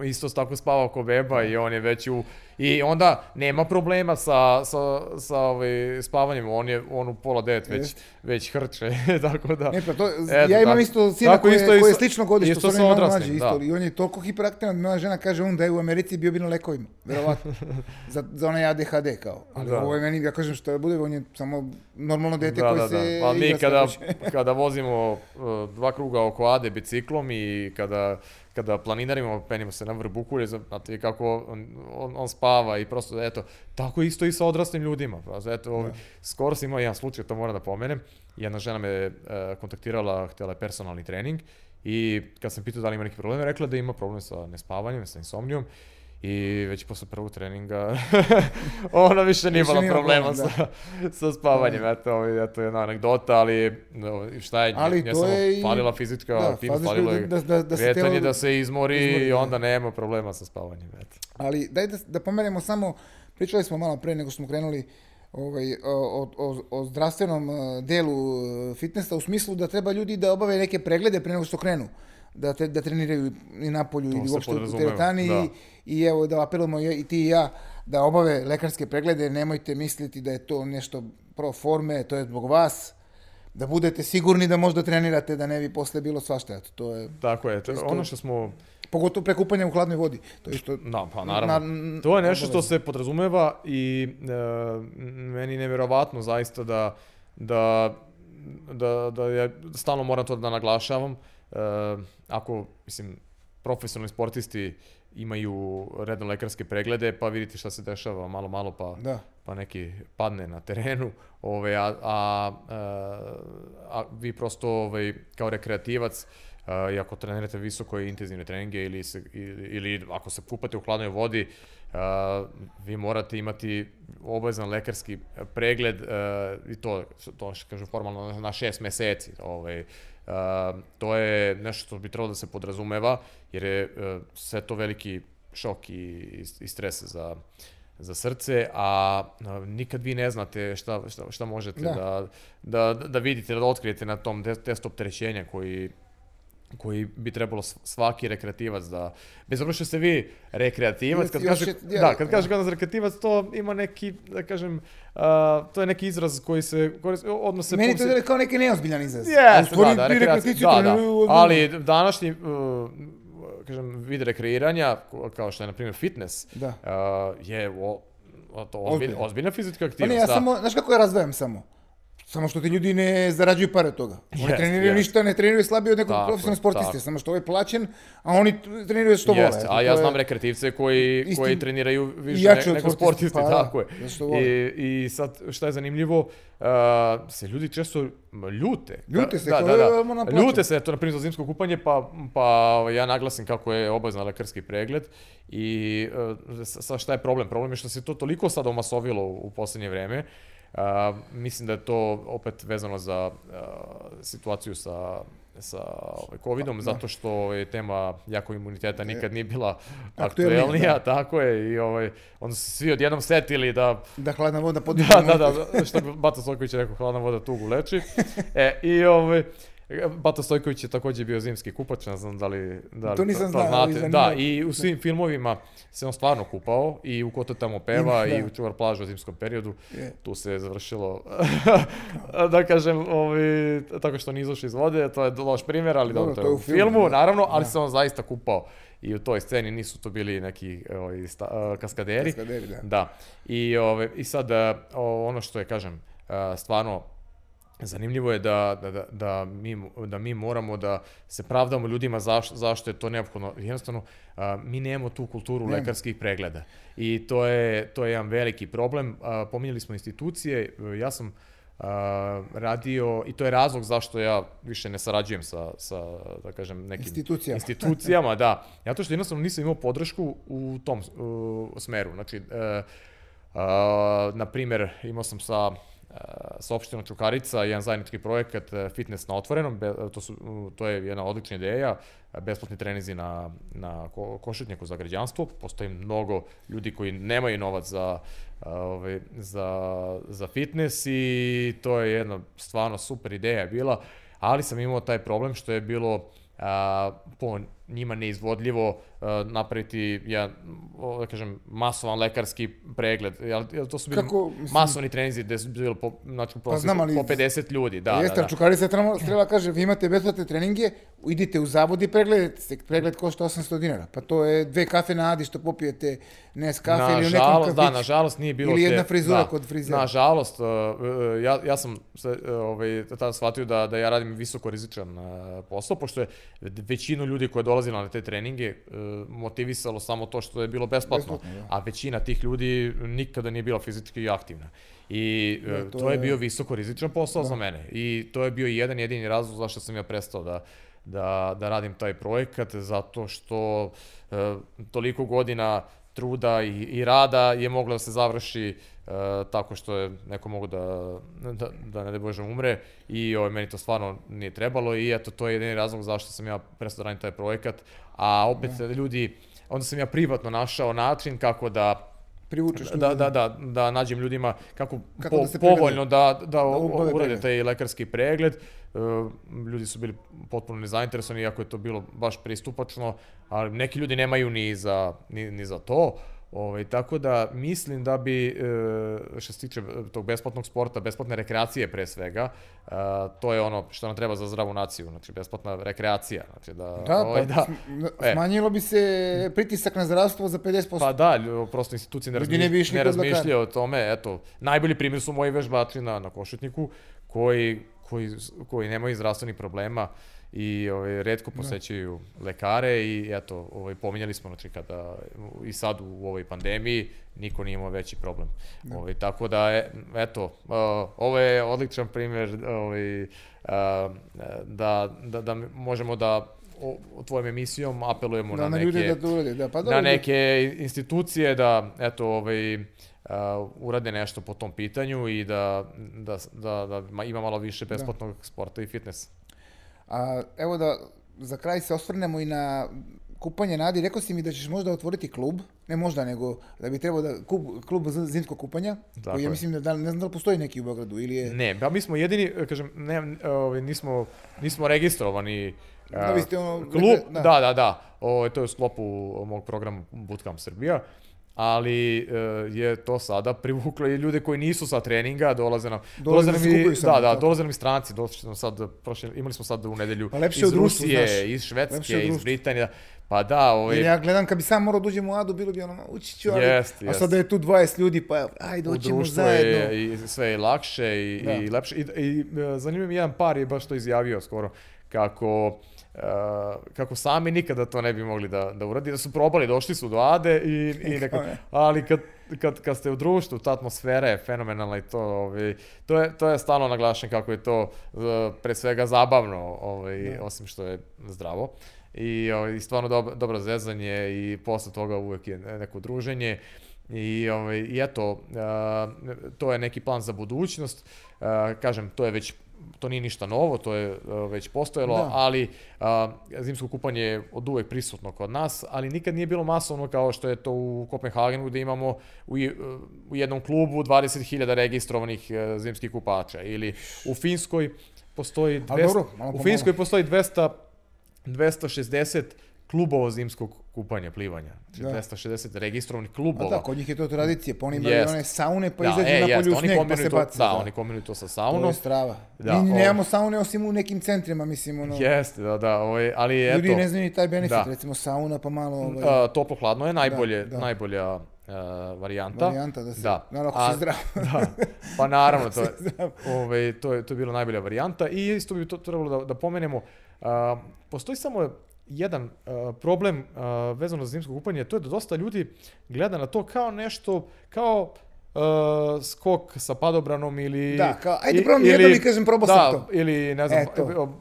isto tako spavao ko beba i on je već u... I onda nema problema sa, sa, sa ovaj, spavanjem, on je on u pola devet već, već hrče, tako da... Ne, pa to, Eto, ja imam tako. isto sina Tako koje, isto i koje je slično godište, isto sam malo odraslim, mlađi isto. da. I on je toliko hiperaktivan, moja žena kaže on da je u Americi bio bi na lekovima, verovatno. za, za onaj ADHD kao. Ali Da. ovo je meni, ja kažem što bude, on je samo normalno dete da, koje da, se da. Pa mi kada, kada vozimo uh, dva kruga oko Ade biciklom i kada, kada planinarimo, penimo se na vrh Bukulje, znate kako on, on, on spava i prosto, eto, tako isto i sa odraslim ljudima. Pa, eto, ovaj, skoro sam imao jedan slučaj, to moram da pomenem. Jedna žena me uh, kontaktirala, htjela je personalni trening i kad sam pitao da li ima neki problem, rekla da ima problem sa nespavanjem, sa insomnijom. I već posle prvog treninga ona više nije imala problema problem, sa, sa spavanjem. Eto, ovaj, eto jedna anegdota, ali no, šta je, Ali nje samo je falila fizička da, aktivnost, fizička- falilo je da- da- da se kretanje, telo da se izmori, izmori, i da. onda nema problema sa spavanjem. Eto. Ali daj da, da pomenemo samo, pričali smo malo pre nego smo krenuli ovaj, o, o, o zdravstvenom eh, delu eh, fitnessa u smislu da treba ljudi da obave neke preglede pre nego što krenu. Da, te, da treniraju i napolju ili se uopšte u teretani da. i, i evo da apelujemo i, ti i ja da obave lekarske preglede, nemojte misliti da je to nešto pro forme, to je zbog vas, da budete sigurni da možda trenirate, da ne bi posle bilo svašta. Eto, to je, Tako je, to, Isto- ono što smo pogotovo pre kupanja u hladnoj vodi. To je isto Da, pa naravno. Na- to je nešto što se podrazumeva i e, meni je nevjerovatno zaista da, da, da, da ja stalno moram to da naglašavam. E, ako, mislim, profesionalni sportisti imaju redno lekarske preglede, pa vidite šta se dešava malo, malo, pa, Da. pa neki padne na terenu, ove, a, a, a, a vi prosto ovaj, kao rekreativac Uh, i ako trenirate visoko i intenzivne treninge ili, se, ili, ili ako se kupate u hladnoj vodi, uh, vi morate imati obavezan lekarski pregled uh, i to, to što kažu formalno na šest meseci. Ovaj, to je nešto što bi trebalo da se podrazumeva, jer je uh, sve to veliki šok i, i, i stres za, za srce, a, nikad vi ne znate šta, šta, šta možete Da. da. Da, da, vidite, da otkrijete na tom te- testu opterećenja koji koji bi trebalo sv- svaki rekreativac da bez obzira što ste vi rekreativac kad kaže je- da kad kaže kod rekreativac to ima neki da kažem uh, to je neki izraz koji se koristi odnose Meni to se- deluje kao neki neozbiljan izraz. Stvari da, da, rekreaciju da, da, ali današnji, uh, kažem, vid rekreiranja, kao što je, na primjer, fitness, Da. uh, je o, to ozbilj, ozbiljna fizička Pa aktivnost. ne, ja da. samo, znaš kako ja razdvajam samo? Samo što ti ljudi ne zarađuju pare od toga. Oni Jest, treniraju jest. ništa, ne treniraju slabije od nekog Tako, profesionalnog sportiste, tako. samo što ovaj plaćen, a oni treniraju što vole. Jeste, a ja znam rekreativce koji, Istin- koji treniraju više ne, sportista, sportisti, pa da, tako je. I, I sad, šta je zanimljivo, uh, se ljudi često ljute. Ljute se, da, da, da. "E, moram plaćati." Ljute se, to na primjer za zimsko kupanje, pa, pa ja naglasim kako je obavezan lekarski pregled i uh, sa šta je problem? Problem je što se to toliko sad omasovilo u, u poslednje vreme, Uh, mislim da je to opet vezano za uh, situaciju sa sa ovaj, covidom, da. zato što ovaj, tema jako imuniteta nikad nije bila Aktuelnija, aktuelnija, da. tako je, i ovaj, onda su svi odjednom setili da Da hladna voda podiže. da, da, da, što bi Bata Stojković rekao, hladna voda tugu leči. E, i ovaj, Bata Stojković je takođe bio zimski kupač, ne znam da li, da li To nisam znao, znate. Da, i u svim filmovima se on stvarno kupao i u Kota tamo peva Ima, i da. u Čuvar plažu u zimskom periodu. Je. Tu se je završilo, da kažem, ovaj, tako što nije izašao iz vode, to je loš primjer, ali Dobro, to je u filmu, filmu, da. naravno, ali Da. se on zaista kupao i u toj sceni nisu to bili neki ovaj, sta, uh, kaskaderi. Kaskaderi, da. Da. I, ove, i sad, uh, o, ono što je, kažem, uh, stvarno zanimljivo je da, da, da, da, mi, da mi moramo da se pravdamo ljudima zaš, zašto je to neophodno. Jednostavno, a, mi nemamo tu kulturu Nema. lekarskih pregleda. I to je, to je jedan veliki problem. A, pominjali smo institucije, e, ja sam a, radio, i to je razlog zašto ja više ne sarađujem sa, sa da kažem, nekim Institucijama. institucijama, da. Zato što jednostavno nisam imao podršku u tom uh, smeru. Znači, uh, uh, na primer, imao sam sa sa opštinom Čukarica jedan zajednički projekat uh, Fitness na otvorenom, be, to, su, to je jedna odlična ideja, uh, besplatni trenizi na, na ko, košetnjaku za građanstvo, postoji mnogo ljudi koji nemaju novac za, uh, ovaj, za, za fitness i to je jedna stvarno super ideja bila, ali sam imao taj problem što je bilo a, po njima neizvodljivo napraviti jedan, o, da kažem, masovan lekarski pregled. Jel, jel to su bili Kako, mislim- masovni trenizi gde su bili po, znači, po, znam, ali- po 50 ljudi. Da, Jeste, da, da. Čukarica treba, treba kaže, vi imate besplatne treninge, idite u zavod i pregledajte se. Pregled košta 800 dinara. Pa to je dve kafe na Adi što popijete nes kafe ili u nekom Nažalost, kafiću. da, nažalost nije bilo Ili jedna frizura da, kod frizera. Nažalost, uh, ja, ja sam se, uh, ovaj, tada shvatio da, da ja radim visoko rizičan uh, posao, pošto je većinu ljudi koja je dolazila na te treninge uh, motivisalo samo to što je bilo besplatno, Besplatno, da. a većina tih ljudi nikada nije bila fizički aktivna. I uh, Da, to to, je je- bio visoko rizičan posao za mene. I to je bio jedan jedini razlog zašto sam ja prestao da, da, da radim taj projekat, zato što uh, toliko godina truda i, i rada je moglo da se završi uh, tako što je neko mogu da, da, da ne da Bože umre i ovaj, meni to stvarno nije trebalo i eto to je jedini razlog zašto sam ja prestao da radim taj projekat, a opet ljudi, onda sam ja privatno našao način kako da Privučeš da, ljude. da, da, da nađem ljudima kako, Kako po, da povoljno da, da, obave urade taj lekarski pregled. E, ljudi su bili potpuno nezainteresovani, iako je to bilo baš pristupačno, ali neki ljudi nemaju ni za, ni, ni za to. Ovaj, tako da mislim da bi, e, što se tiče tog besplatnog sporta, besplatne rekreacije pre svega, e, to je ono što nam treba za zdravu naciju, znači besplatna rekreacija. Znači da, Da, ovaj, pa da. E. smanjilo bi se pritisak na zdravstvo za 50%. Pa da, prosto institucije ne, Ljudi ne ne razmišljaju o tome, eto, najbolji primjer su moji vežbači na, na košetniku, koji, koji, koji nemaju zdravstvenih problema i ovaj, redko posećaju lekare i eto, ovaj, pominjali smo, znači, kada i sad u ovoj pandemiji niko nije imao veći problem. Ovaj, tako da, e, eto, uh, ovo je odličan primjer ovaj, uh, da, da, da možemo da o, o tvojom emisijom apelujemo da, na na neke da to urade. Da, pa dobro, na neke institucije da eto ovaj uh, urade nešto po tom pitanju i da, da, da, da ma- ima malo više besplatnog sporta i fitnessa. A, evo da za kraj se osvrnemo i na kupanje Nadi. Rekao si mi da ćeš možda otvoriti klub, ne možda, nego da bi trebao da, klub, klub zimskog kupanja, Tako koji ja mislim da, da, ne znam da li postoji neki u Beogradu ili je... Ne, ba mi smo jedini, kažem, ne, ovaj, nismo, nismo registrovani Da, uh, vi ste ono- klub, da. da, da, da, o, to je u sklopu mog programa Bootcamp Srbija, ali uh, je to sada privuklo i ljude koji nisu sa treninga, dolaze nam, Dolaze da se kupaju i, samo, da, da, dolaze nam i stranci, došli nam sad, prošle, imali smo sad u nedelju Pa iz društvu, Rusije, znaš. iz Švedske, iz društvu. Britanije, pa da, ovaj, Jer ja gledam kad bi sam morao da uđem u Adu, bilo bi ono, ući ću, ali... Jest, a jest. sad da je tu 20 ljudi, pa ajde, doćemo zajedno. je i sve je lakše i, Da. i lepše. I, i e, zanimljivo mi je jedan par je baš to izjavio skoro, kako Uh, kako sami nikada to ne bi mogli da, da uradi, da su probali, došli su do Ade i, i neko, ne. ali kad, kad, kad ste u društvu, ta atmosfera je fenomenalna i to, ovaj, to, je, to je stalno naglašen kako je to uh, pre svega zabavno, ovaj, osim što je zdravo. I, ovaj, i stvarno dobro, dobro zezanje i posle toga uvek je neko druženje. I, ovaj, i eto, a, to je neki plan za budućnost. A, kažem, to je već to nije ništa novo, to je uh, već postojalo, da. ali uh, zimsko kupanje je od uvek prisutno kod nas, ali nikad nije bilo masovno kao što je to u Kopenhagenu gde imamo u, u jednom klubu 20.000 registrovanih uh, zimskih kupača ili u Finskoj postoji 200, dobro, u Finskoj postoji 200 260 klubova zimskog kupanja, plivanja. Znači da. 260 registrovanih klubova. A da, kod njih je to tradicija, pa oni imaju yes. one saune, pa da, izađu e, na polju sneg, pa se baci. Da, da, oni kombinuju to sa saunom. To je strava. Da, Mi nemamo saune osim u nekim centrima, mislim, ono... Jeste, da, da, ovaj, ali eto... Ljudi ne znaju ni taj benefit, da. recimo sauna, pa malo... Ovaj... Uh, toplo hladno je najbolje, da, da. najbolja uh, varijanta. Varijanta da se, da. naravno ako si zdrav. da, pa naravno, to je, ovaj, to, je, to je bila najbolja varijanta i isto bi to trebalo da, da pomenemo. Uh, postoji samo jedan uh, problem uh, vezano za zimsko kupanje, to je da dosta ljudi gleda na to kao nešto, kao uh, skok sa padobranom ili... Da, kao, ajde probam jedno i kažem, probao da, sam to. ili, ne znam, e,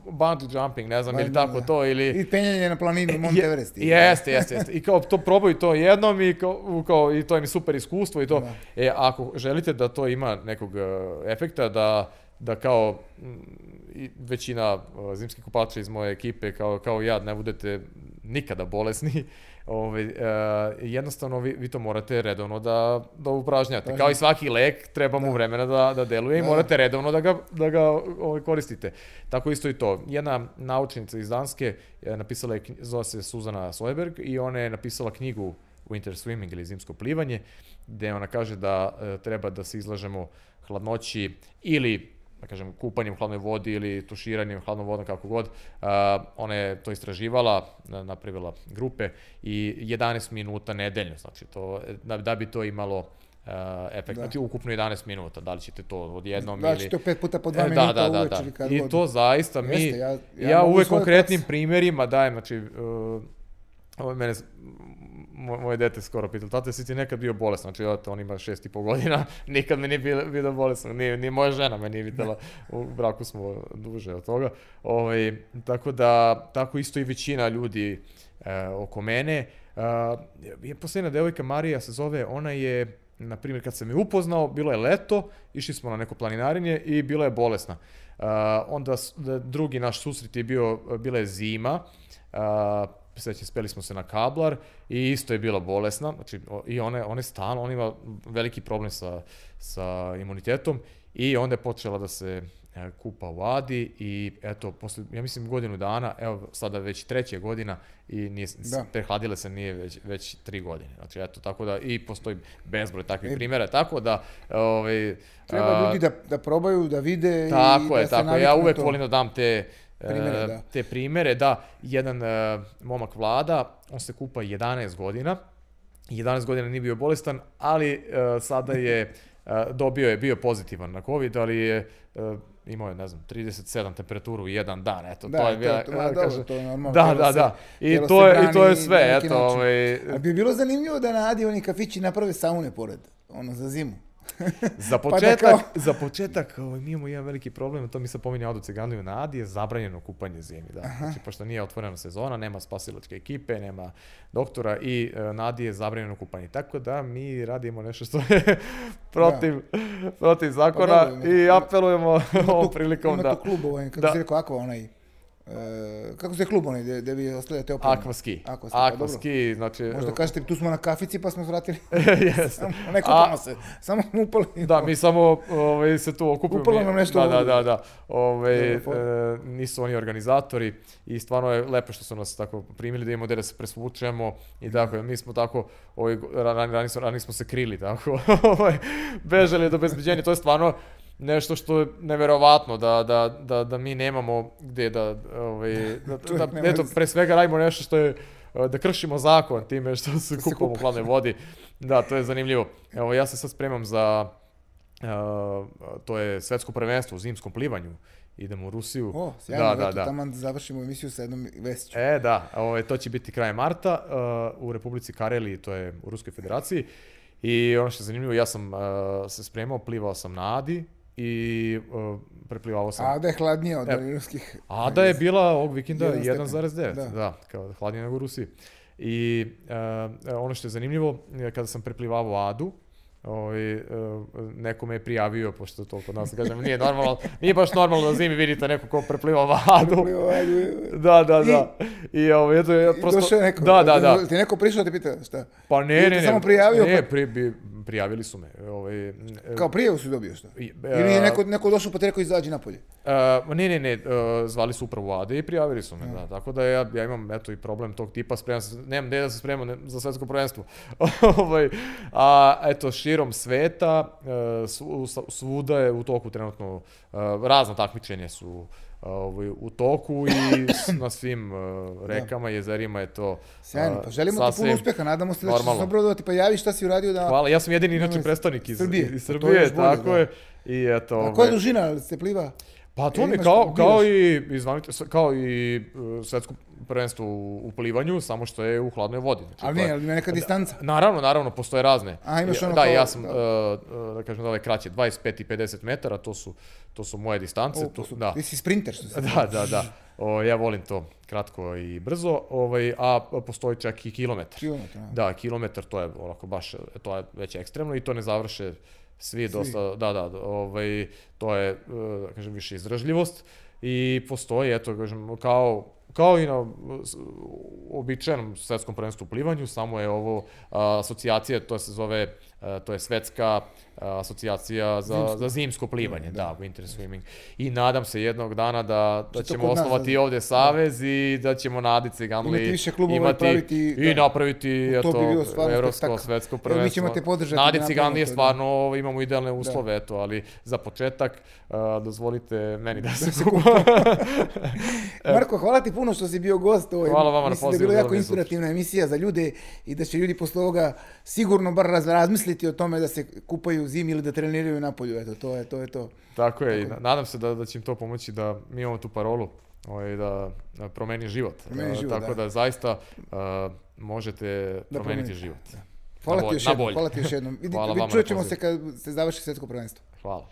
bungee jumping, ne znam, Ba, ili tako da. to, ili... I penjanje na planini Mont Everest. Jeste, jeste, jeste. I kao to probaju to jednom i, kao, kao, i to im je super iskustvo i to. Da. E, ako želite da to ima nekog uh, efekta, da, da kao i većina zimskih kupača iz moje ekipe kao, kao ja ne budete nikada bolesni, Ove, uh, jednostavno vi, vi to morate redovno da, da upražnjate. Kao i svaki lek, treba mu da. vremena da, da deluje i da. morate redovno da ga, da ga ovaj, koristite. Tako isto i to. Jedna naučnica iz Danske je napisala, je, zove se Suzana Soeberg i ona je napisala knjigu Winter Swimming ili zimsko plivanje, gde ona kaže da uh, treba da se izlažemo hladnoći ili da kažem, kupanjem u hladnoj vodi ili tuširanjem hladnom vodom, kako god. Uh, ona je to istraživala, napravila grupe i 11 minuta nedeljno, znači to, da, da bi to imalo uh, efekt. Da. Znači ukupno 11 minuta, da li ćete to odjednom da, ili... Da, to 5 puta po 2 e, minuta da, da, da, da. kad I god. to zaista mi, Jeste, ja, ja, ja uvek konkretnim pas. primerima dajem, znači, uh, ovo mene moje dete skoro pitalo, tate, si ti nekad bio bolesan? Znači, on ima šest i pol godina, nikad mi nije bio, bio bolesan, nije, nije moja žena me nije videla, u braku smo duže od toga. Ovaj, tako da, tako isto i većina ljudi e, oko mene. E, je posljedna devojka Marija se zove, ona je, na primjer, kad sam je upoznao, bilo je leto, išli smo na neko planinarenje i bila je bolesna. Uh, onda drugi naš susret je bio, bila je zima, uh, sećam, speli smo se na kablar i isto je bila bolesna, znači i one, one stalno, on ima veliki problem sa, sa imunitetom i onda je počela da se e, kupa u Adi i eto, posle, ja mislim godinu dana, evo sada već treća godina i nije, da. prehladile se nije već, već tri godine. Znači, eto, tako da i postoji bezbroj takvih e, primjera, tako da... Ovaj, Treba ljudi da, da probaju, da vide tako i da je, se tako je, ja uvek volim da dam te primere, da. te primere, da, jedan uh, momak vlada, on se kupa 11 godina, 11 godina nije bio bolestan, ali uh, sada je dobio je bio pozitivan na COVID, ali je imao je, ne znam, 37 temperaturu u jedan dan, eto, da, to je bila, to, to, da, kaže, to je normalno. Da, da, da, i to, je, i to je sve, eto. Ovaj... A bi bilo zanimljivo da na Adi oni kafići naprave saune pored, ono, za zimu. za početak, pa da kao... za početak ovaj, mi imamo jedan veliki problem, to mi se pominje Ado Ciganliju na Adi, je zabranjeno kupanje zimi. Da. Znači, pošto nije otvorena sezona, nema spasilačke ekipe, nema doktora i e, na Adi je zabranjeno kupanje. Tako da mi radimo nešto što je protiv, da. protiv zakona pa, i apelujemo ovom prilikom da... Ima tu klub, ovaj, kako da. si rekao, Aqua, onaj E, kako se klub onaj, gde, gde vi ostavljate opremu? Aquaski. Aquaski, pa Aquaski, znači... Možda kažete, tu smo na kafici pa smo zvratili. Jeste. samo, ne kupamo se, samo smo upali. Da, mi samo ovaj, se tu okupimo. Upalo nam nešto. Da, da, da, da. Ovaj, e, nisu oni organizatori i stvarno je lepo što su nas tako primili da imamo gde da se presvučemo i tako, mi smo tako, ovaj, rani, rani, rani smo se krili, tako, bežali do bezbeđenja, to je stvarno nešto što je neverovatno da, da, da, da mi nemamo gde da, ovaj, da, da, da eto, pre svega radimo nešto što je da kršimo zakon time što se da kupamo u hladnoj vodi. Da, to je zanimljivo. Evo, ja se sad spremam za, uh, to je svetsko prvenstvo u zimskom plivanju. Idemo u Rusiju. O, sjajno, da, da, da. tamo završimo emisiju sa jednom vestiću. E, da, ovo, to će biti kraj marta uh, u Republici Kareliji, to je u Ruskoj federaciji. I ono što je zanimljivo, ja sam uh, se spremao, plivao sam na Adi, i uh, preplivavao sam. Ada je hladnija od e, ruskih. Ada je bila ovog vikenda 1,9, da. da, kao hladnija nego u Rusiji. I uh, ono što je zanimljivo, kada sam preplivavao Adu, ovaj, neko me je prijavio, pošto to kod nas, kažem, nije normalno, nije baš normalno da zimi vidite neko ko prepliva vadu. da, da, da. I ovo, ovaj, eto, ja prosto... Došao je neko, da, da, da. Ti neko prišao da te pita šta? Pa ne, ne, ne. samo prijavio? Ne, pa... pri, bi, prijavili su me. Ovaj, Kao prijavu si dobio uh, Ili je neko, neko došao pa te rekao izađi napolje? Uh, ne, ne, ne, uh, zvali su upravo Ade i prijavili su me, ja. da. Tako da ja, ja imam, eto, i problem tog tipa, spremam se, nemam gde da se spremam ne, za svetsko prvenstvo. ovaj, a, eto, širom sveta, uh, svuda je u toku trenutno, uh, razna takmičenja su ovaj, u toku i na svim uh, rekama, da. jezerima je to Sjajno, pa želimo ti puno uspeha, nadamo se da ćeš se obradovati, pa javi šta si uradio da... Hvala, ja sam jedini inače predstavnik iz Srbije, iz Srbije pa tako bolje, da. je. I eto, A koja je dužina ste pliva? Pa to mi kao, kao i, izvanite, kao i svetsko prvenstvo u, u plivanju, samo što je u hladnoj vodi. Znači, ali ne, ali ima neka distanca. Da, naravno, naravno, postoje razne. A imaš ono Da, kao, ja sam, da. Uh, da kažem da ove kraće, 25 i 50 metara, to su, to su moje distance. O, to su, da. Ti si sprinter što se Da, da, da. O, ja volim to kratko i brzo, ovaj, a postoji čak i kilometar. Kilometar, da. Da, kilometar, to je onako baš, to je već ekstremno i to ne završe svi, svi. dosta, da, da, ovaj, to je, da kažem, više izdržljivost i postoji, eto, kažem, kao kao i na običajnom svetskom prvenstvu u plivanju, samo je ovo asocijacija, to se zove, to je svetska asocijacija za, zimsko. za zimsko plivanje, da, da, winter swimming. I nadam se jednog dana da, da ćemo osnovati nas, da, ovde savez da. i da ćemo na Adice Gamli imati imati, praviti, i da, napraviti eto, bi evropsko, svetsko prvenstvo. mi ćemo te podržati. Na Gamli je stvarno, da. imamo idealne uslove, da. eto, ali za početak uh, dozvolite meni da se kupa. Marko, hvala ti puno što si bio gost. Ovo, hvala vama na pozivu. Mislim da je bila jako inspirativna emisija za ljude i da će ljudi posle ovoga sigurno bar razmisliti o tome da se kupaju zimi ili da treniraju na polju, eto, to je to. Je to. Tako je, Tako i nadam se da, da će im to pomoći da mi imamo tu parolu ovaj, da, da promeni život. Promeni život Tako da, da zaista uh, možete da promeniti život. Da. Hvala, ti još jednom, hvala ti još jednom. Hvala čućemo se kad se završi svetsko prvenstvo. Hvala.